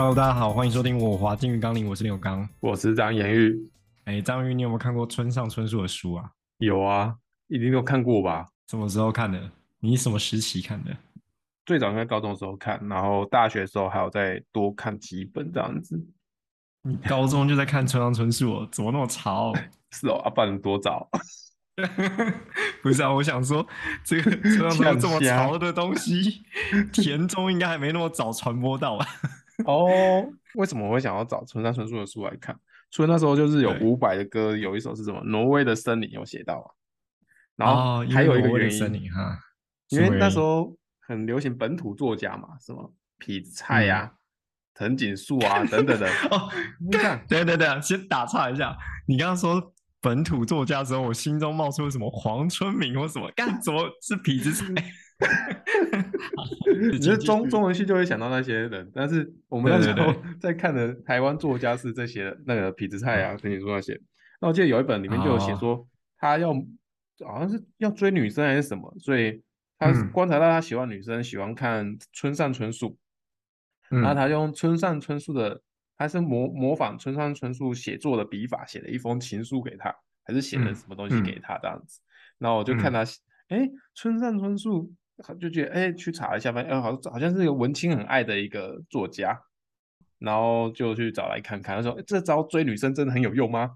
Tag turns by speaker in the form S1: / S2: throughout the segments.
S1: Hello，大家好，欢迎收听我华金鱼纲领，我是刘刚，
S2: 我是张言玉。
S1: 哎，张玉，你有没有看过村上春树的书啊？
S2: 有啊，一定都看过吧？
S1: 什么时候看的？你什么时期看的？
S2: 最早应该高中的时候看，然后大学的时候还有再多看几本这样子。
S1: 你高中就在看村上春树哦？怎么那么潮？
S2: 是哦，阿爸你多早？
S1: 不是啊，我想说这个村上春树这么潮的东西，田中应该还没那么早传播到吧？
S2: 哦，为什么我会想要找村上春树的书来看？除了那时候就是有伍佰的歌，有一首是什么《挪威的森林》有写到啊，然后还有一个原因，哦、因，哈因为那时候很流行本土作家嘛，什么痞子蔡呀、啊、藤井树啊等等的。哦，你看，
S1: 等等等，先打岔一下，你刚刚说本土作家的时候，我心中冒出了什么黄春明或什么？干，怎么是痞子蔡？
S2: 你觉得中中文系就会想到那些人，但是我们那时候在看的台湾作家是这些那个痞子蔡啊，跟你说那些。那我记得有一本里面就有写说，他要好像是要追女生还是什么，所以他观察到他喜欢女生喜欢看村上春树，然后他用村上春树的，他是模模仿村上春树写作的笔法写了一封情书给他，还是写了什么东西给他这样子。然后我就看他，哎，村上春树。就觉得哎、欸，去查一下，发现哎，好像好像是一个文青很爱的一个作家，然后就去找来看看。他说：“欸、这招追女生真的很有用吗？”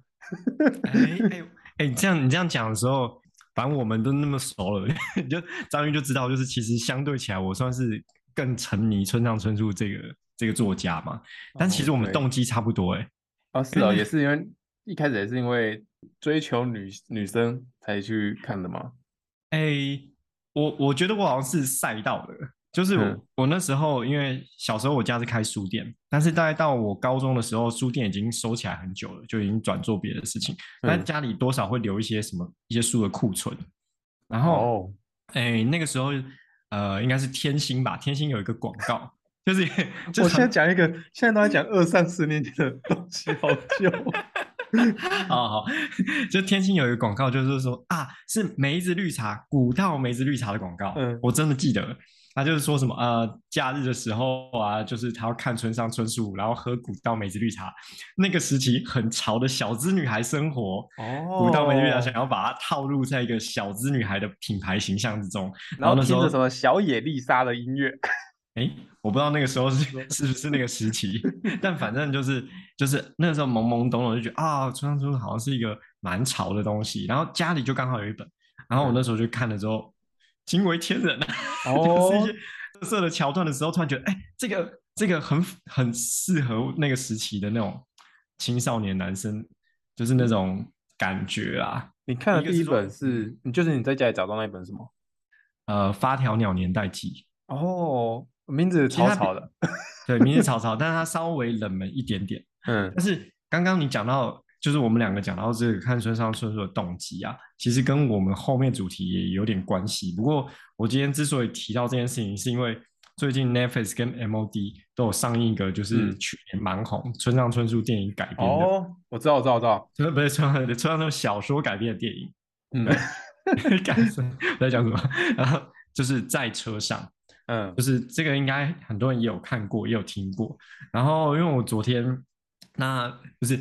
S1: 哎哎哎，这样你这样讲的时候，反正我们都那么熟了，你就张玉就知道，就是其实相对起来，我算是更沉迷村上春树这个这个作家嘛。但其实我们动机差不多哎。
S2: 啊，是啊，也是因为一开始也是因为追求女女生才去看的嘛。
S1: 哎、欸。我我觉得我好像是赛道的，就是我，嗯、我那时候因为小时候我家是开书店，但是大概到我高中的时候，书店已经收起来很久了，就已经转做别的事情。但家里多少会留一些什么一些书的库存。然后，哎、那个时候呃，应该是天星吧？天星有一个广告，就是，就是
S2: 我现在讲一个，现在都在讲二三十年前的东西，好旧。
S1: 好 好，就天星有一个广告，就是说啊，是梅子绿茶，古道梅子绿茶的广告。嗯，我真的记得，他就是说什么呃，假日的时候啊，就是他要看村上春树，然后喝古道梅子绿茶。那个时期很潮的小资女孩生活，哦，古道梅子绿茶想要把它套入在一个小资女孩的品牌形象之中，
S2: 然后那时候什么小野丽莎的音乐。
S1: 哎，我不知道那个时候是是不是那个时期，但反正就是就是那个时候懵懵懂懂就觉得啊，村上春树好像是一个蛮潮的东西，然后家里就刚好有一本，然后我那时候就看了之后惊为天人啊，哦，就是一些特色的桥段的时候，突然觉得哎，这个这个很很适合那个时期的那种青少年男生，就是那种感觉啊。
S2: 你看的第一本是，你就是你在家里找到那一本什么？
S1: 呃，《发条鸟年代记》
S2: 哦。名字草草的，
S1: 对，名字草草，但是它稍微冷门一点点。嗯，但是刚刚你讲到，就是我们两个讲到这个看村上春树的动机啊，其实跟我们后面主题也有点关系。不过我今天之所以提到这件事情，是因为最近 Netflix 跟 MOD 都有上映一个，就是去年蛮红、嗯、村上春树电影改编的。
S2: 哦，我知道，我知道，我知道，
S1: 不是村上村上那种小说改编的电影。嗯，改什么？在讲什么？然后就是在车上。嗯，就是这个应该很多人也有看过，也有听过。然后因为我昨天，那就是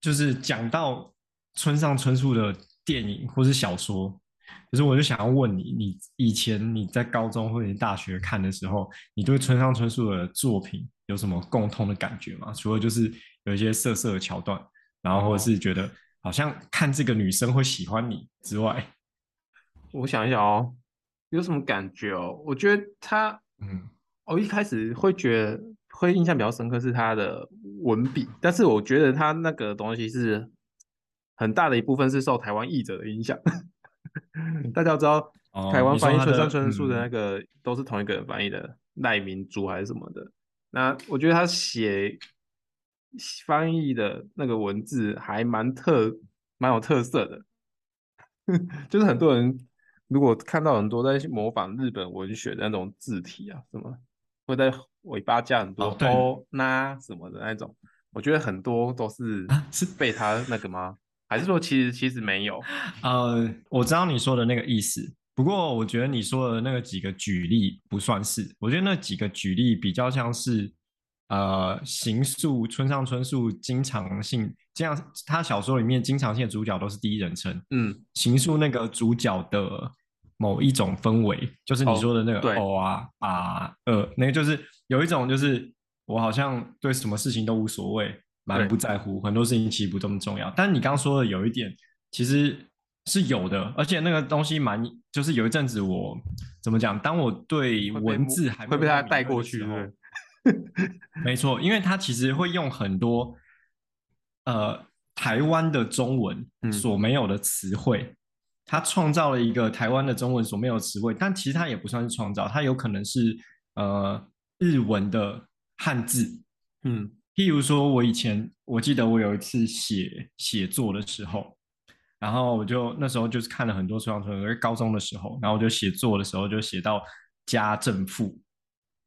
S1: 就是讲到村上春树的电影或是小说，可是我就想要问你，你以前你在高中或者大学看的时候，你对村上春树的作品有什么共通的感觉吗？除了就是有一些色色的桥段，然后或者是觉得好像看这个女生会喜欢你之外，
S2: 我想一想哦。有什么感觉哦？我觉得他，嗯，我一开始会觉得会印象比较深刻是他的文笔，但是我觉得他那个东西是很大的一部分是受台湾译者的影响。大家知道，哦、台湾翻译村上春树的那个、嗯、都是同一个人翻译的，赖明珠还是什么的。那我觉得他写翻译的那个文字还蛮特，蛮有特色的，就是很多人。如果看到很多在模仿日本文学的那种字体啊，什么会在尾巴加很多哦那什么的那种，我觉得很多都是是被他那个吗？啊、还是说其实其实没有？
S1: 呃，我知道你说的那个意思，不过我觉得你说的那个几个举例不算是，我觉得那几个举例比较像是，呃形塑村上春树经常性这样，他小说里面经常性的主角都是第一人称，
S2: 嗯，
S1: 形塑那个主角的某一种氛围，就是你说的那个哦啊啊呃，那个就是有一种就是我好像对什么事情都无所谓，蛮不在乎，很多事情其实不这么重要。但是你刚刚说的有一点，其实。是有的，而且那个东西蛮，就是有一阵子我怎么讲？当我对文字还
S2: 会被他带过去，
S1: 没错，因为他其实会用很多呃台湾的中文所没有的词汇，嗯、他创造了一个台湾的中文所没有的词汇，但其实他也不算是创造，他有可能是呃日文的汉字，
S2: 嗯，
S1: 譬如说我以前我记得我有一次写写作的时候。然后我就那时候就是看了很多村上春树，因为高中的时候，然后我就写作的时候就写到家政妇，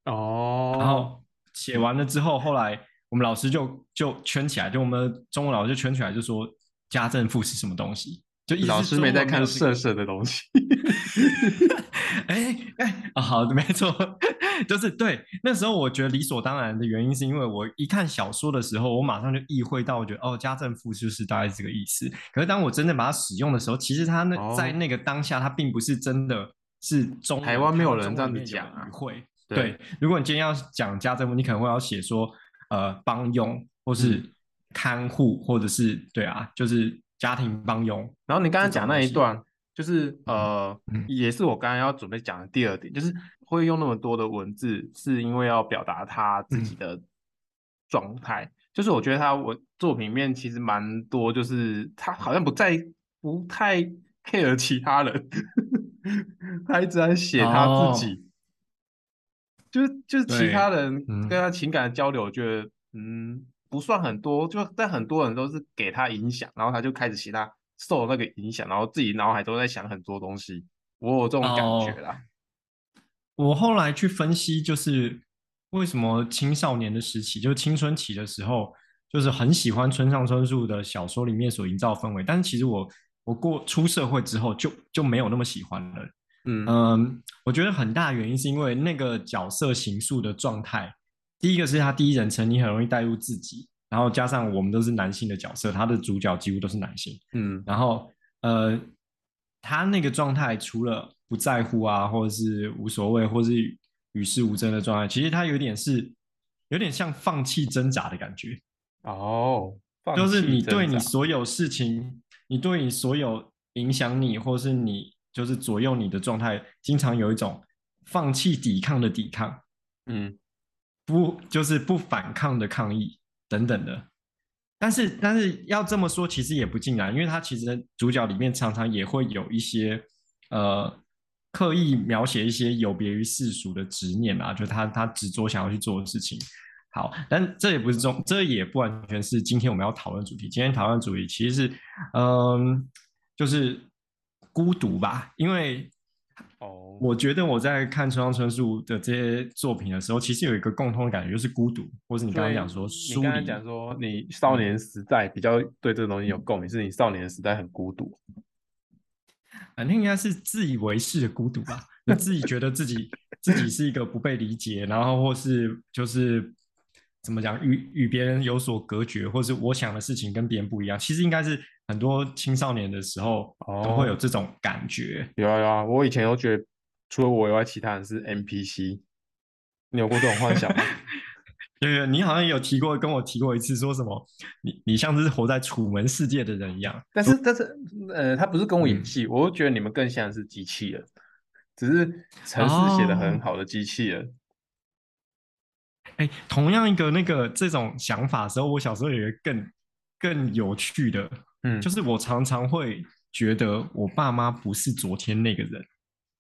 S2: 哦，
S1: 然后写完了之后，后来我们老师就就圈起来，就我们中文老师就圈起来，就说家政妇是什么东西？就
S2: 老师没在看色色的东西。
S1: 哎哎啊，好的，没错，就是对。那时候我觉得理所当然的原因，是因为我一看小说的时候，我马上就意会到，我觉得哦，家政妇就是大概是这个意思。可是当我真的把它使用的时候，其实它那、哦、在那个当下，它并不是真的是中
S2: 台湾没有人这样子讲啊。
S1: 会对，如果你今天要讲家政妇，你可能会要写说呃帮佣，或是看护，或者是对啊，就是家庭帮佣。
S2: 然后你刚刚讲那一段。就是呃，嗯、也是我刚刚要准备讲的第二点，就是会用那么多的文字，是因为要表达他自己的状态。嗯、就是我觉得他文作品里面其实蛮多，就是他好像不在不太 care 其他人，他一直在写他自己。哦、就是就是其他人跟他情感的交流，我觉得嗯，嗯不算很多，就但很多人都是给他影响，然后他就开始其他。受那个影响，然后自己脑海都在想很多东西，我有这种感觉啦。
S1: Oh, 我后来去分析，就是为什么青少年的时期，就是青春期的时候，就是很喜欢村上春树的小说里面所营造氛围，但是其实我我过出社会之后就就没有那么喜欢了。
S2: 嗯
S1: 嗯，我觉得很大原因是因为那个角色形塑的状态，第一个是他第一人称，你很容易带入自己。然后加上我们都是男性的角色，他的主角几乎都是男性。
S2: 嗯，
S1: 然后呃，他那个状态除了不在乎啊，或者是无所谓，或是与世无争的状态，其实他有点是有点像放弃挣扎的感觉。
S2: 哦，
S1: 就是你对你所有事情，你对你所有影响你，或是你就是左右你的状态，经常有一种放弃抵抗的抵抗。
S2: 嗯，
S1: 不就是不反抗的抗议。等等的，但是但是要这么说，其实也不尽然，因为他其实主角里面常常也会有一些呃刻意描写一些有别于世俗的执念啊，就他他执着想要去做的事情。好，但这也不是重，这也不完全是今天我们要讨论主题。今天讨论主题其实是嗯、就是孤独吧，因为。
S2: 哦，
S1: 我觉得我在看村上春树的这些作品的时候，其实有一个共通的感觉，就是孤独，或是你刚刚讲说，
S2: 你刚刚讲说你少年时代比较对这个东西有共鸣，是你少年时代很孤独，
S1: 反正应该是自以为是的孤独吧？你自己觉得自己自己是一个不被理解，然后或是就是怎么讲，与与别人有所隔绝，或是我想的事情跟别人不一样，其实应该是。很多青少年的时候都会有这种感觉。
S2: 哦、有啊有啊，我以前都觉得除了我以外，其他人是 NPC。你有过这种幻想吗？
S1: 对对，你好像有提过，跟我提过一次，说什么你你像是活在楚门世界的人一样。
S2: 但是但是呃，他不是跟我演戏，嗯、我觉得你们更像是机器人，只是程式写的很好的机器人。
S1: 哎、哦，同样一个那个这种想法的时候，我小时候有一个更更有趣的。
S2: 嗯，
S1: 就是我常常会觉得我爸妈不是昨天那个人。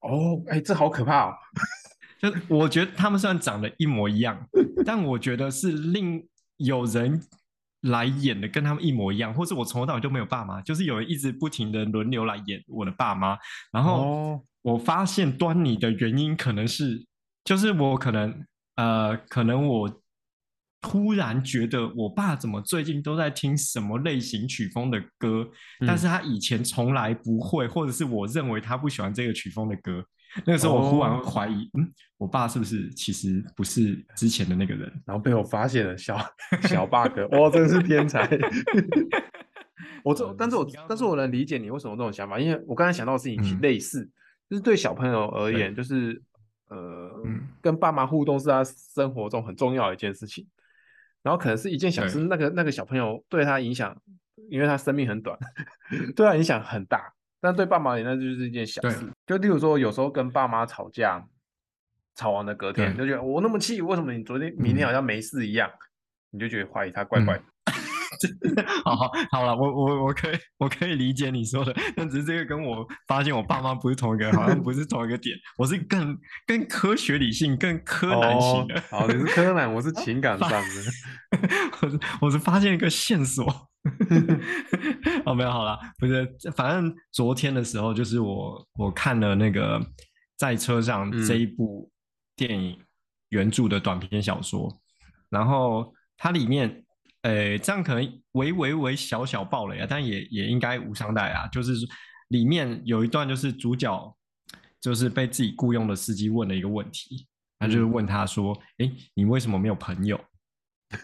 S2: 哦，哎，这好可怕哦！
S1: 就是我觉得他们虽然长得一模一样，但我觉得是另有人来演的，跟他们一模一样，或是我从头到尾就没有爸妈，就是有人一直不停的轮流来演我的爸妈。然后我发现端倪的原因可能是，就是我可能呃，可能我。突然觉得我爸怎么最近都在听什么类型曲风的歌，嗯、但是他以前从来不会，或者是我认为他不喜欢这个曲风的歌，那个时候我忽然会怀疑，嗯，我爸是不是其实不是之前的那个人？
S2: 然后被我发现了小 小 bug，哇，真是天才！我这，但是我但是我能理解你为什么这种想法，因为我刚才想到的事情类似，嗯、就是对小朋友而言，就是呃，嗯、跟爸妈互动是他生活中很重要的一件事情，然后可能是一件小事，那个那个小朋友对他影响，因为他生命很短，对他影响很大。但对爸妈而言，那就是一件小事。就例如说，有时候跟爸妈吵架，吵完的隔天就觉得我那么气，为什么你昨天、明天好像没事一样？嗯、你就觉得怀疑他怪怪的。
S1: 嗯、好好好了，我我我可以我可以理解你说的，但只是这个跟我发现我爸妈不是同一个，好像不是同一个点。我是更更科学理性、更柯南型的。
S2: 好、哦，你是柯南，我是 情感上的。
S1: 我是我是发现一个线索。哦，没有好了，不是，反正昨天的时候，就是我我看了那个在车上这一部电影原著的短篇小说，嗯、然后它里面，呃，这样可能微微微小小暴雷啊，但也也应该无伤大雅，就是里面有一段，就是主角就是被自己雇佣的司机问了一个问题，他就是问他说：“哎、嗯，你为什么没有朋友？”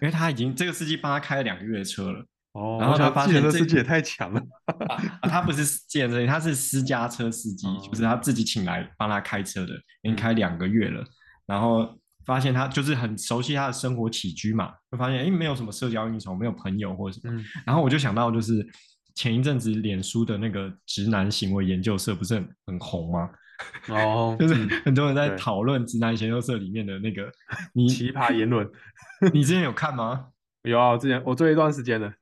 S1: 因为他已经这个司机帮他开了两个月的车了。
S2: 哦，然后他发现这司机也太强了
S1: 啊！他不是计程车，他是私家车司机，哦、就是他自己请来帮他开车的，已经开两个月了。嗯、然后发现他就是很熟悉他的生活起居嘛，就发现哎，没有什么社交应酬，没有朋友或者什么。嗯、然后我就想到，就是前一阵子脸书的那个直男行为研究社不是很很红吗？
S2: 哦，
S1: 就是很多人在讨论直男研究社里面的那个你
S2: 奇葩言论，
S1: 你之前有看吗？
S2: 有啊，我之前我追一段时间了。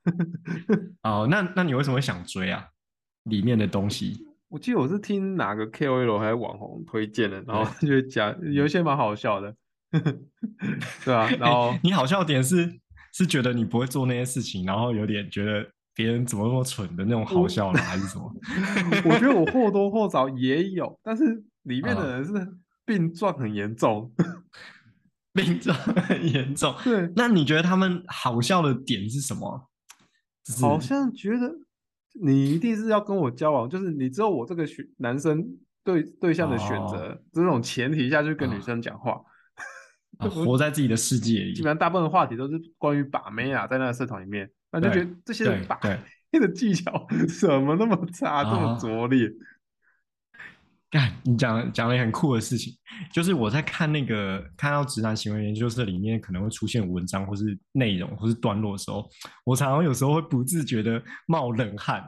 S1: 哦，那那你为什么会想追啊？里面的东西，
S2: 我记得我是听哪个 KOL 还是网红推荐的，然后就讲有一些蛮好笑的，对啊，然后、
S1: 欸、你好笑点是是觉得你不会做那些事情，然后有点觉得别人怎么那么蠢的那种好笑呢，还是什么？
S2: 我觉得我或多或少也有，但是里面的人是病状很严重。
S1: 病状很严重，
S2: 对。
S1: 那你觉得他们好笑的点是什么？
S2: 好像觉得你一定是要跟我交往，就是你知道我这个选男生对对象的选择，哦、这种前提下去跟女生讲话，
S1: 哦啊、活在自己的世界里。
S2: 基本上大部分的话题都是关于把妹啊，在那个社团里面，那就觉得这些人把妹的技巧 怎么那么差，这么拙劣。
S1: 干，你讲讲了一很酷的事情，就是我在看那个看到直男行为研究社里面可能会出现文章或是内容或是段落的时候，我常常有时候会不自觉的冒冷汗，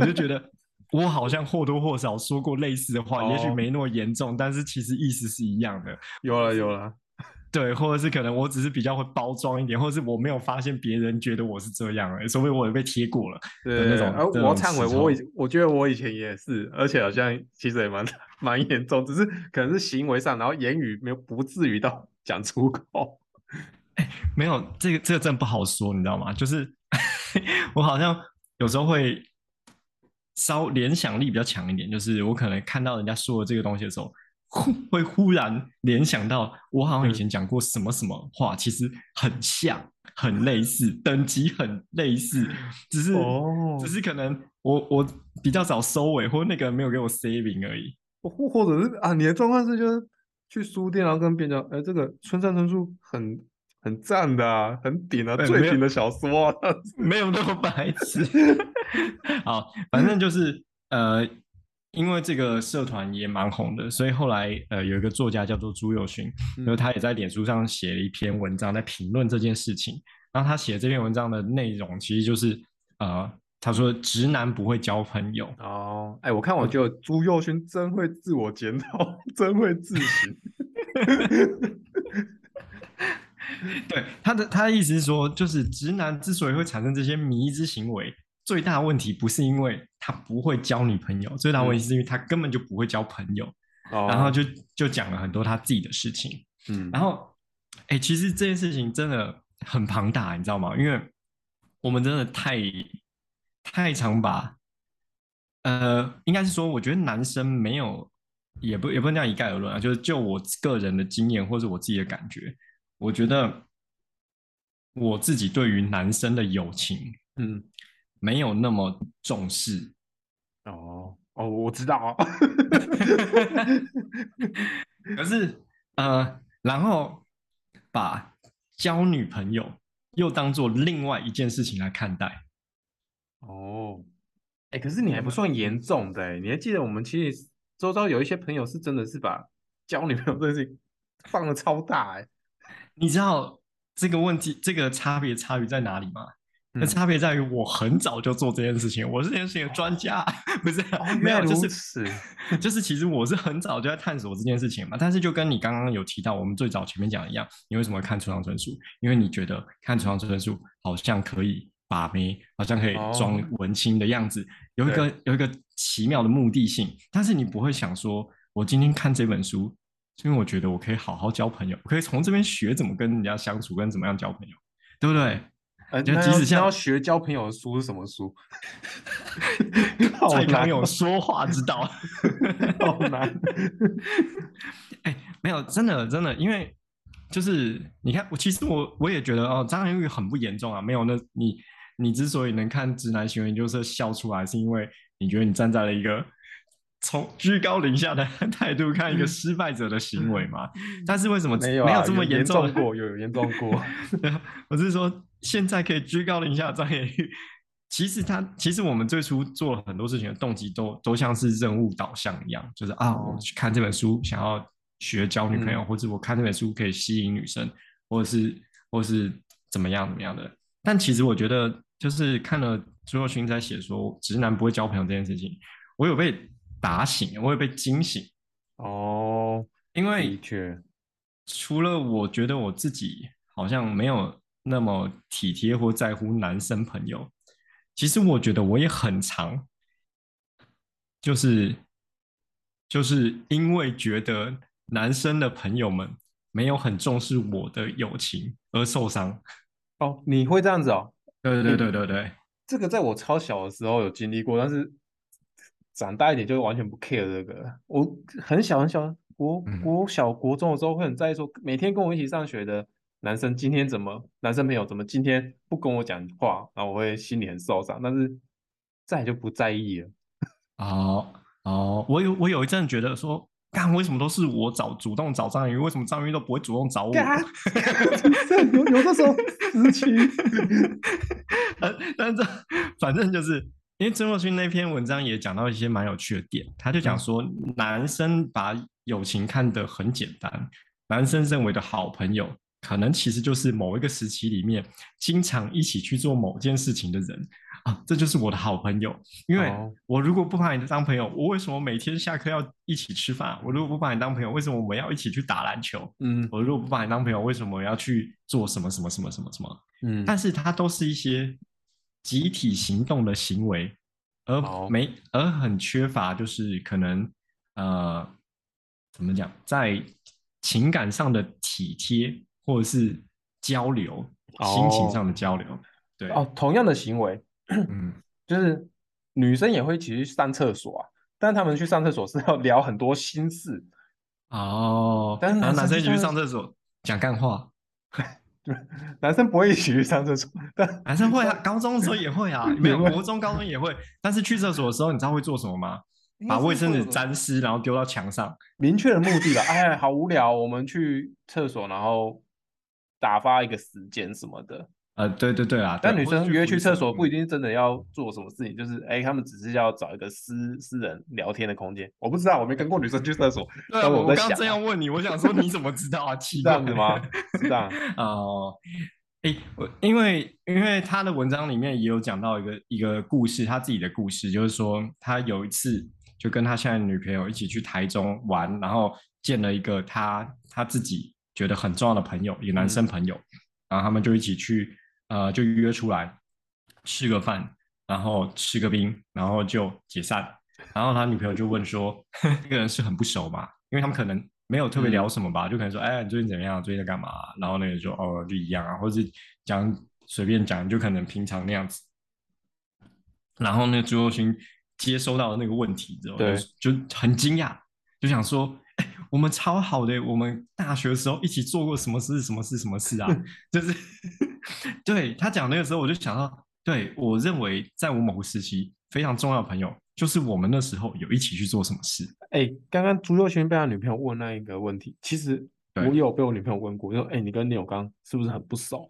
S1: 我就觉得 我好像或多或少说过类似的话，哦、也许没那么严重，但是其实意思是一样的。
S2: 有了有了。
S1: 对，或者是可能我只是比较会包装一点，或者是我没有发现别人觉得我是这样而已，所以我也被贴过了。对那种，而
S2: 我要忏悔，我以我觉得我以前也是，而且好像其实也蛮蛮严重，只是可能是行为上，然后言语没有不至于到 讲出口。
S1: 哎，没有这个这个真不好说，你知道吗？就是 我好像有时候会稍联想力比较强一点，就是我可能看到人家说的这个东西的时候。会忽然联想到，我好像以前讲过什么什么话，其实很像，很类似，等级很类似，只是，只是可能我我比较早收尾，或那个没有给我 saving 而已，
S2: 或或者是啊，你的状况是就是去书店，然后跟别人讲，哎，这个村上春树很很赞的啊，很顶啊，最顶的小说啊，
S1: 没有那么白痴。好，反正就是呃。因为这个社团也蛮红的，所以后来呃有一个作家叫做朱友勋，然后、嗯、他也在脸书上写了一篇文章，在评论这件事情。然后他写这篇文章的内容其实就是呃他说直男不会交朋友
S2: 哦，哎，我看我就朱佑勋真会自我检讨，真会自省。
S1: 对他的他的意思是说，就是直男之所以会产生这些迷之行为。最大问题不是因为他不会交女朋友，最大问题是因为他根本就不会交朋友，嗯、然后就就讲了很多他自己的事情，嗯，然后，哎、欸，其实这件事情真的很庞大，你知道吗？因为我们真的太太常把，呃，应该是说，我觉得男生没有，也不也不能这样一概而论啊，就是就我个人的经验或者我自己的感觉，我觉得我自己对于男生的友情，嗯。没有那么重视
S2: 哦哦，我知道啊。
S1: 可是呃，然后把交女朋友又当做另外一件事情来看待。
S2: 哦，哎，可是你还不算严重的，你还记得我们其实周遭有一些朋友是真的是把交女朋友这件事情放的超大哎。
S1: 你知道这个问题这个差别差别在哪里吗？那差别在于我很早就做这件事情，我是这件事情的专家，不是？
S2: 哦、
S1: 没有，就是就是其实我是很早就在探索这件事情嘛。但是就跟你刚刚有提到，我们最早前面讲的一样，你为什么会看村上春树？因为你觉得看村上春树好像可以把妹，好像可以装文青的样子，哦、有一个有一个奇妙的目的性。但是你不会想说，我今天看这本书，是因为我觉得我可以好好交朋友，我可以从这边学怎么跟人家相处，跟怎么样交朋友，对不对？
S2: 呃，就即使像要学交朋友的书是什么书？
S1: 蔡康永说话之道，
S2: 好难。
S1: 哎，没有，真的真的，因为就是你看，我其实我我也觉得哦，张涵予很不严重啊。没有，那你你之所以能看直男行为研究社笑出来，是因为你觉得你站在了一个从居高临下的态度看一个失败者的行为嘛？但是为什么
S2: 没有、啊、
S1: 没有这么严重，
S2: 严 重过？有有严重过？
S1: 我是说。现在可以居高临下的张涵予，其实他其实我们最初做了很多事情的动机都都像是任务导向一样，就是啊，我去看这本书想要学交女朋友，嗯、或者我看这本书可以吸引女生，或者是或者是怎么样怎么样的。但其实我觉得，就是看了朱若勋在写说直男不会交朋友这件事情，我有被打醒，我有被惊醒。
S2: 哦，
S1: 因为除了我觉得我自己好像没有。那么体贴或在乎男生朋友，其实我觉得我也很常，就是就是因为觉得男生的朋友们没有很重视我的友情而受伤。
S2: 哦，你会这样子哦？
S1: 对对对对对，
S2: 这个在我超小的时候有经历过，但是长大一点就完全不 care 这个。我很小很小，国国小国中的时候会很在意说，每天跟我一起上学的。男生今天怎么？男生朋友怎么今天不跟我讲话？然后我会心里很受伤，但是再就不在意了。
S1: 哦哦，我有我有一阵觉得说，干为什么都是我找主动找张涵予，为什么张涵予都不会主动找我？
S2: 有有的时候时期，
S1: 但是反正就是因为曾若勋那篇文章也讲到一些蛮有趣的点，他就讲说，男生把友情看得很简单，男生认为的好朋友。可能其实就是某一个时期里面经常一起去做某件事情的人啊，这就是我的好朋友。因为我如果不把你当朋友，我为什么每天下课要一起吃饭？我如果不把你当朋友，为什么我们要一起去打篮球？嗯，我如果不把你当朋友，为什么我要去做什么什么什么什么什么？嗯，但是它都是一些集体行动的行为，而没而很缺乏，就是可能呃，怎么讲，在情感上的体贴。或者是交流，心情上的交流，哦、对
S2: 哦，同样的行为，嗯，就是女生也会一起去上厕所啊，但他们去上厕所是要聊很多心事
S1: 哦，但是男生一起去上厕所讲干话，
S2: 对，男生不会一起去上厕所，但
S1: 男生会啊，高中的时候也会啊，没有，国中、高中也会，但是去厕所的时候，你知道会做什么吗？把卫生纸沾湿，然后丢到墙上，
S2: 明确的目的了。哎，好无聊，我们去厕所，然后。打发一个时间什么的，
S1: 呃，对对对啊，
S2: 但女生约去厕所不一定真的要做什么事情，就是哎，他们只是要找一个私私人聊天的空间。我不知道，我没跟过女生去厕所。
S1: 对，我刚刚这样问你，我想说你怎么知道啊？
S2: 是这样子吗？是这样。
S1: 哦，哎，我因为因为他的文章里面也有讲到一个一个故事，他自己的故事，就是说他有一次就跟他现在女朋友一起去台中玩，然后见了一个他他自己。觉得很重要的朋友，一个男生朋友，嗯、然后他们就一起去，呃，就约出来吃个饭，然后吃个冰，然后就解散。然后他女朋友就问说：“ 这个人是很不熟嘛？因为他们可能没有特别聊什么吧，嗯、就可能说：‘哎，你最近怎么样？最近在干嘛？’然后那个就哦，就一样啊，或者是讲随便讲，就可能平常那样子。然后那朱若勋接收到那个问题之后，就很惊讶，就想说。”我们超好的，我们大学的时候一起做过什么事？什么事？什么事啊？就是对他讲那个时候，我就想到，对我认为在我某个时期非常重要的朋友，就是我们那时候有一起去做什么事。
S2: 哎、欸，刚刚朱佑勋被他女朋友问那一个问题，其实我也有被我女朋友问过，就说：“哎、欸，你跟聂永刚是不是很不熟？”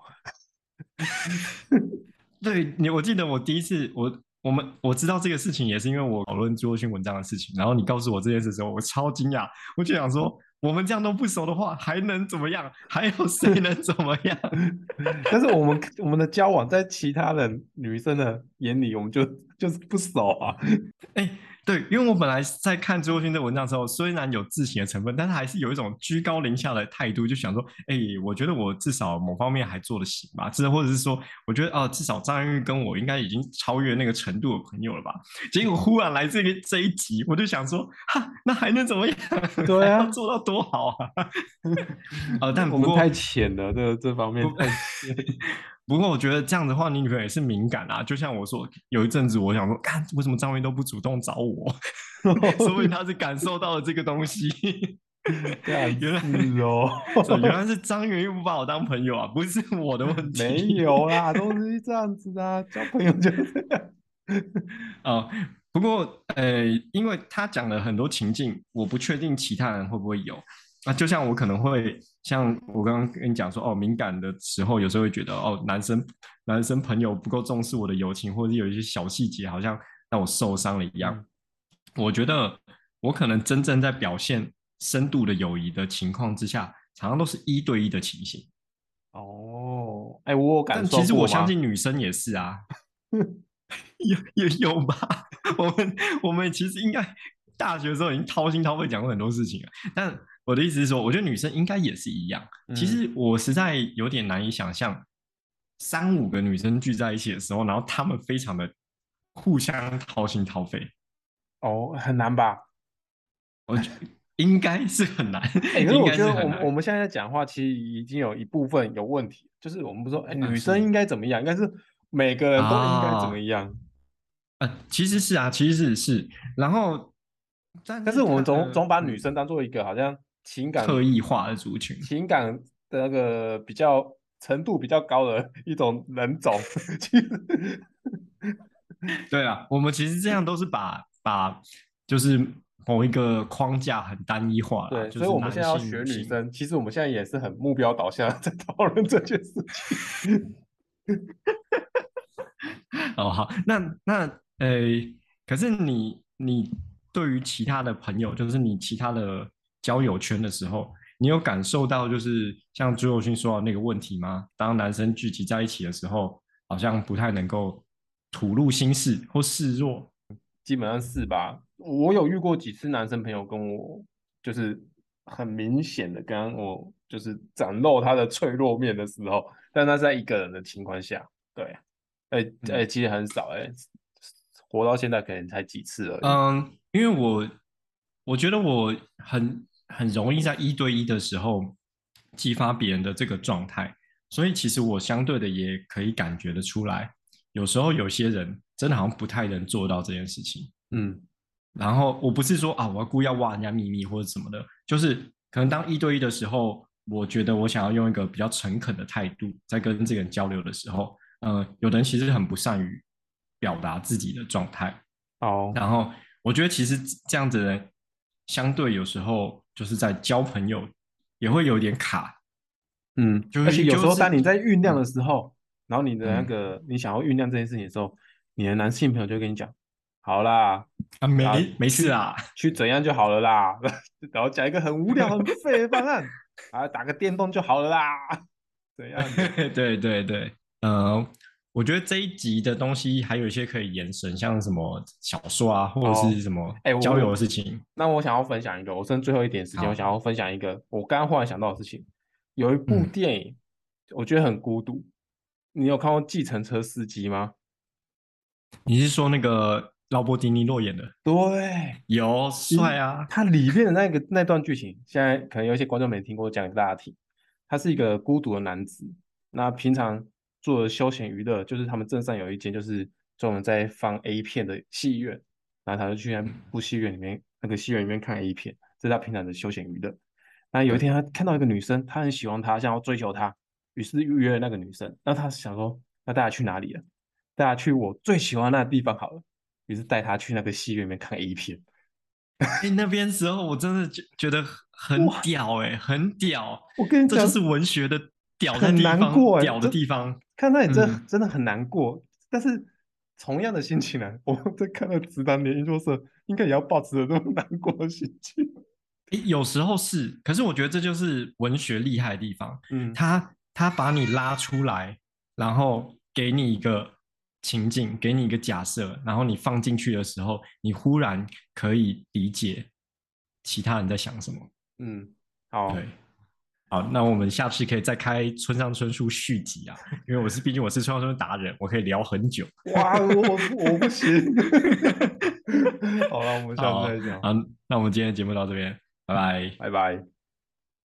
S1: 对你，我记得我第一次我。我们我知道这个事情也是因为我讨论朱若勋文章的事情，然后你告诉我这件事的时候，我超惊讶，我就想说，我们这样都不熟的话，还能怎么样？还有谁能怎么样？
S2: 但是我们我们的交往在其他的女生的眼里，我们就就是不熟啊。
S1: 哎。对，因为我本来在看朱宥勋的文章的时候，虽然有自省的成分，但是还是有一种居高临下的态度，就想说，哎，我觉得我至少某方面还做得行吧，至或者是说，我觉得哦，至少张元玉跟我应该已经超越那个程度的朋友了吧。结果忽然来这个这一集，我就想说，哈，那还能怎么样？
S2: 对啊，
S1: 做到多好啊！呃，但
S2: 我们太浅了，这这方面太
S1: 不过我觉得这样的话，你女朋友也是敏感啊。就像我说，有一阵子我想说，看为什么张元都不主动找我，说不定他是感受到了这个东西。原来
S2: 是哦，
S1: 原来是张元又不把我当朋友啊，不是我的问题。
S2: 没有啦，都是这样子的啊，交朋友就是这样。
S1: 哦，不过呃，因为他讲了很多情境，我不确定其他人会不会有。啊，就像我可能会像我刚刚跟你讲说，哦，敏感的时候，有时候会觉得，哦，男生男生朋友不够重视我的友情，或者是有一些小细节，好像让我受伤了一样。嗯。我觉得我可能真正在表现深度的友谊的情况之下，常常都是一对一的情形。
S2: 哦，哎，我有感受。
S1: 但其实我相信女生也是啊，有也有吧？我们我们其实应该大学的时候已经掏心掏肺讲过很多事情了，但。我的意思是说，我觉得女生应该也是一样。其实我实在有点难以想象，三五个女生聚在一起的时候，然后她们非常的互相掏心掏肺。
S2: 哦，很难吧？
S1: 我觉得应该是很难。
S2: 因、欸，可是我觉得我们我们现在在讲话，其实已经有一部分有问题。就是我们不说，哎、欸，女生应该怎么样？应该是每个人都应该怎么样？啊、
S1: 呃，其实是啊，其实是是。然后，
S2: 但但是我们总总把女生当做一个好像。情感
S1: 特异化的族群，
S2: 情感的那个比较程度比较高的 一种人种，其实，
S1: 对啊，我们其实这样都是把把就是某一个框架很单一化了，
S2: 对，所以我们现在要学女生，其实我们现在也是很目标导向 在讨论这件事情。
S1: 哦，好，那那呃、欸，可是你你对于其他的朋友，就是你其他的。交友圈的时候，你有感受到就是像朱友勋说的那个问题吗？当男生聚集在一起的时候，好像不太能够吐露心事或示弱，
S2: 基本上是吧？我有遇过几次男生朋友跟我，就是很明显的跟我就是展露他的脆弱面的时候，但他是在一个人的情况下，对，哎、欸、哎、欸，其实很少哎、欸，活到现在可能才几次而已。
S1: 嗯，因为我我觉得我很。很容易在一对一的时候激发别人的这个状态，所以其实我相对的也可以感觉得出来，有时候有些人真的好像不太能做到这件事情。嗯，然后我不是说啊，我要故意要挖人家秘密或者什么的，就是可能当一对一的时候，我觉得我想要用一个比较诚恳的态度在跟这个人交流的时候，呃，有的人其实很不善于表达自己的状态。
S2: 哦，
S1: 然后我觉得其实这样子的人相对有时候。就是在交朋友也会有点卡，
S2: 嗯，而且有时候当你在酝酿的时候，然后你的那个你想要酝酿这件事情的时候，你的男性朋友就会跟你讲，好啦，
S1: 啊没没事啊，
S2: 去怎样就好了啦，然后讲一个很无聊很废的方案，啊打个电动就好了啦，怎样？
S1: 对对对，嗯。我觉得这一集的东西还有一些可以延伸，像什么小说啊，或者是什么交友的事情。
S2: 欸、那我想要分享一个，我剩最后一点时间，我想要分享一个我刚刚忽然想到的事情。有一部电影，嗯、我觉得很孤独。你有看过《计程车司机》吗？
S1: 你是说那个劳勃迪尼洛演的？
S2: 对，
S1: 有帅啊！
S2: 他里面的那个那段剧情，现在可能有一些观众没听过，讲给大家听。他是一个孤独的男子，那平常。做休闲娱乐，就是他们镇上有一间就是专门在放 A 片的戏院，然后他就去那部戏院里面，那个戏院里面看 A 片，这是他平常的休闲娱乐。那有一天他看到一个女生，他很喜欢她，想要追求她，于是预约了那个女生。那他想说，那大家去哪里了？大家去我最喜欢那个地方好了。于是带他去那个戏院里面看 A 片。
S1: 哎，那边时候我真的觉觉得很屌哎、欸，很屌！
S2: 我跟你讲，
S1: 这就是文学的屌的地方，
S2: 难
S1: 过的地方。
S2: 看到你真、嗯、真的很难过，但是同样的心情呢，我在看到《直男研究社》，应该也要保持着这种难过的心情。
S1: 有时候是，可是我觉得这就是文学厉害的地方。嗯，他他把你拉出来，然后给你一个。情境给你一个假设，然后你放进去的时候，你忽然可以理解其他人在想什么。
S2: 嗯，好，
S1: 对，好，那我们下次可以再开村上春树续集啊，因为我是毕竟我是村上春树达人，我可以聊很久。
S2: 哇，我我不行。好了，我们下次再讲。
S1: 好，那我们今天的节目到这边，拜拜，
S2: 拜拜。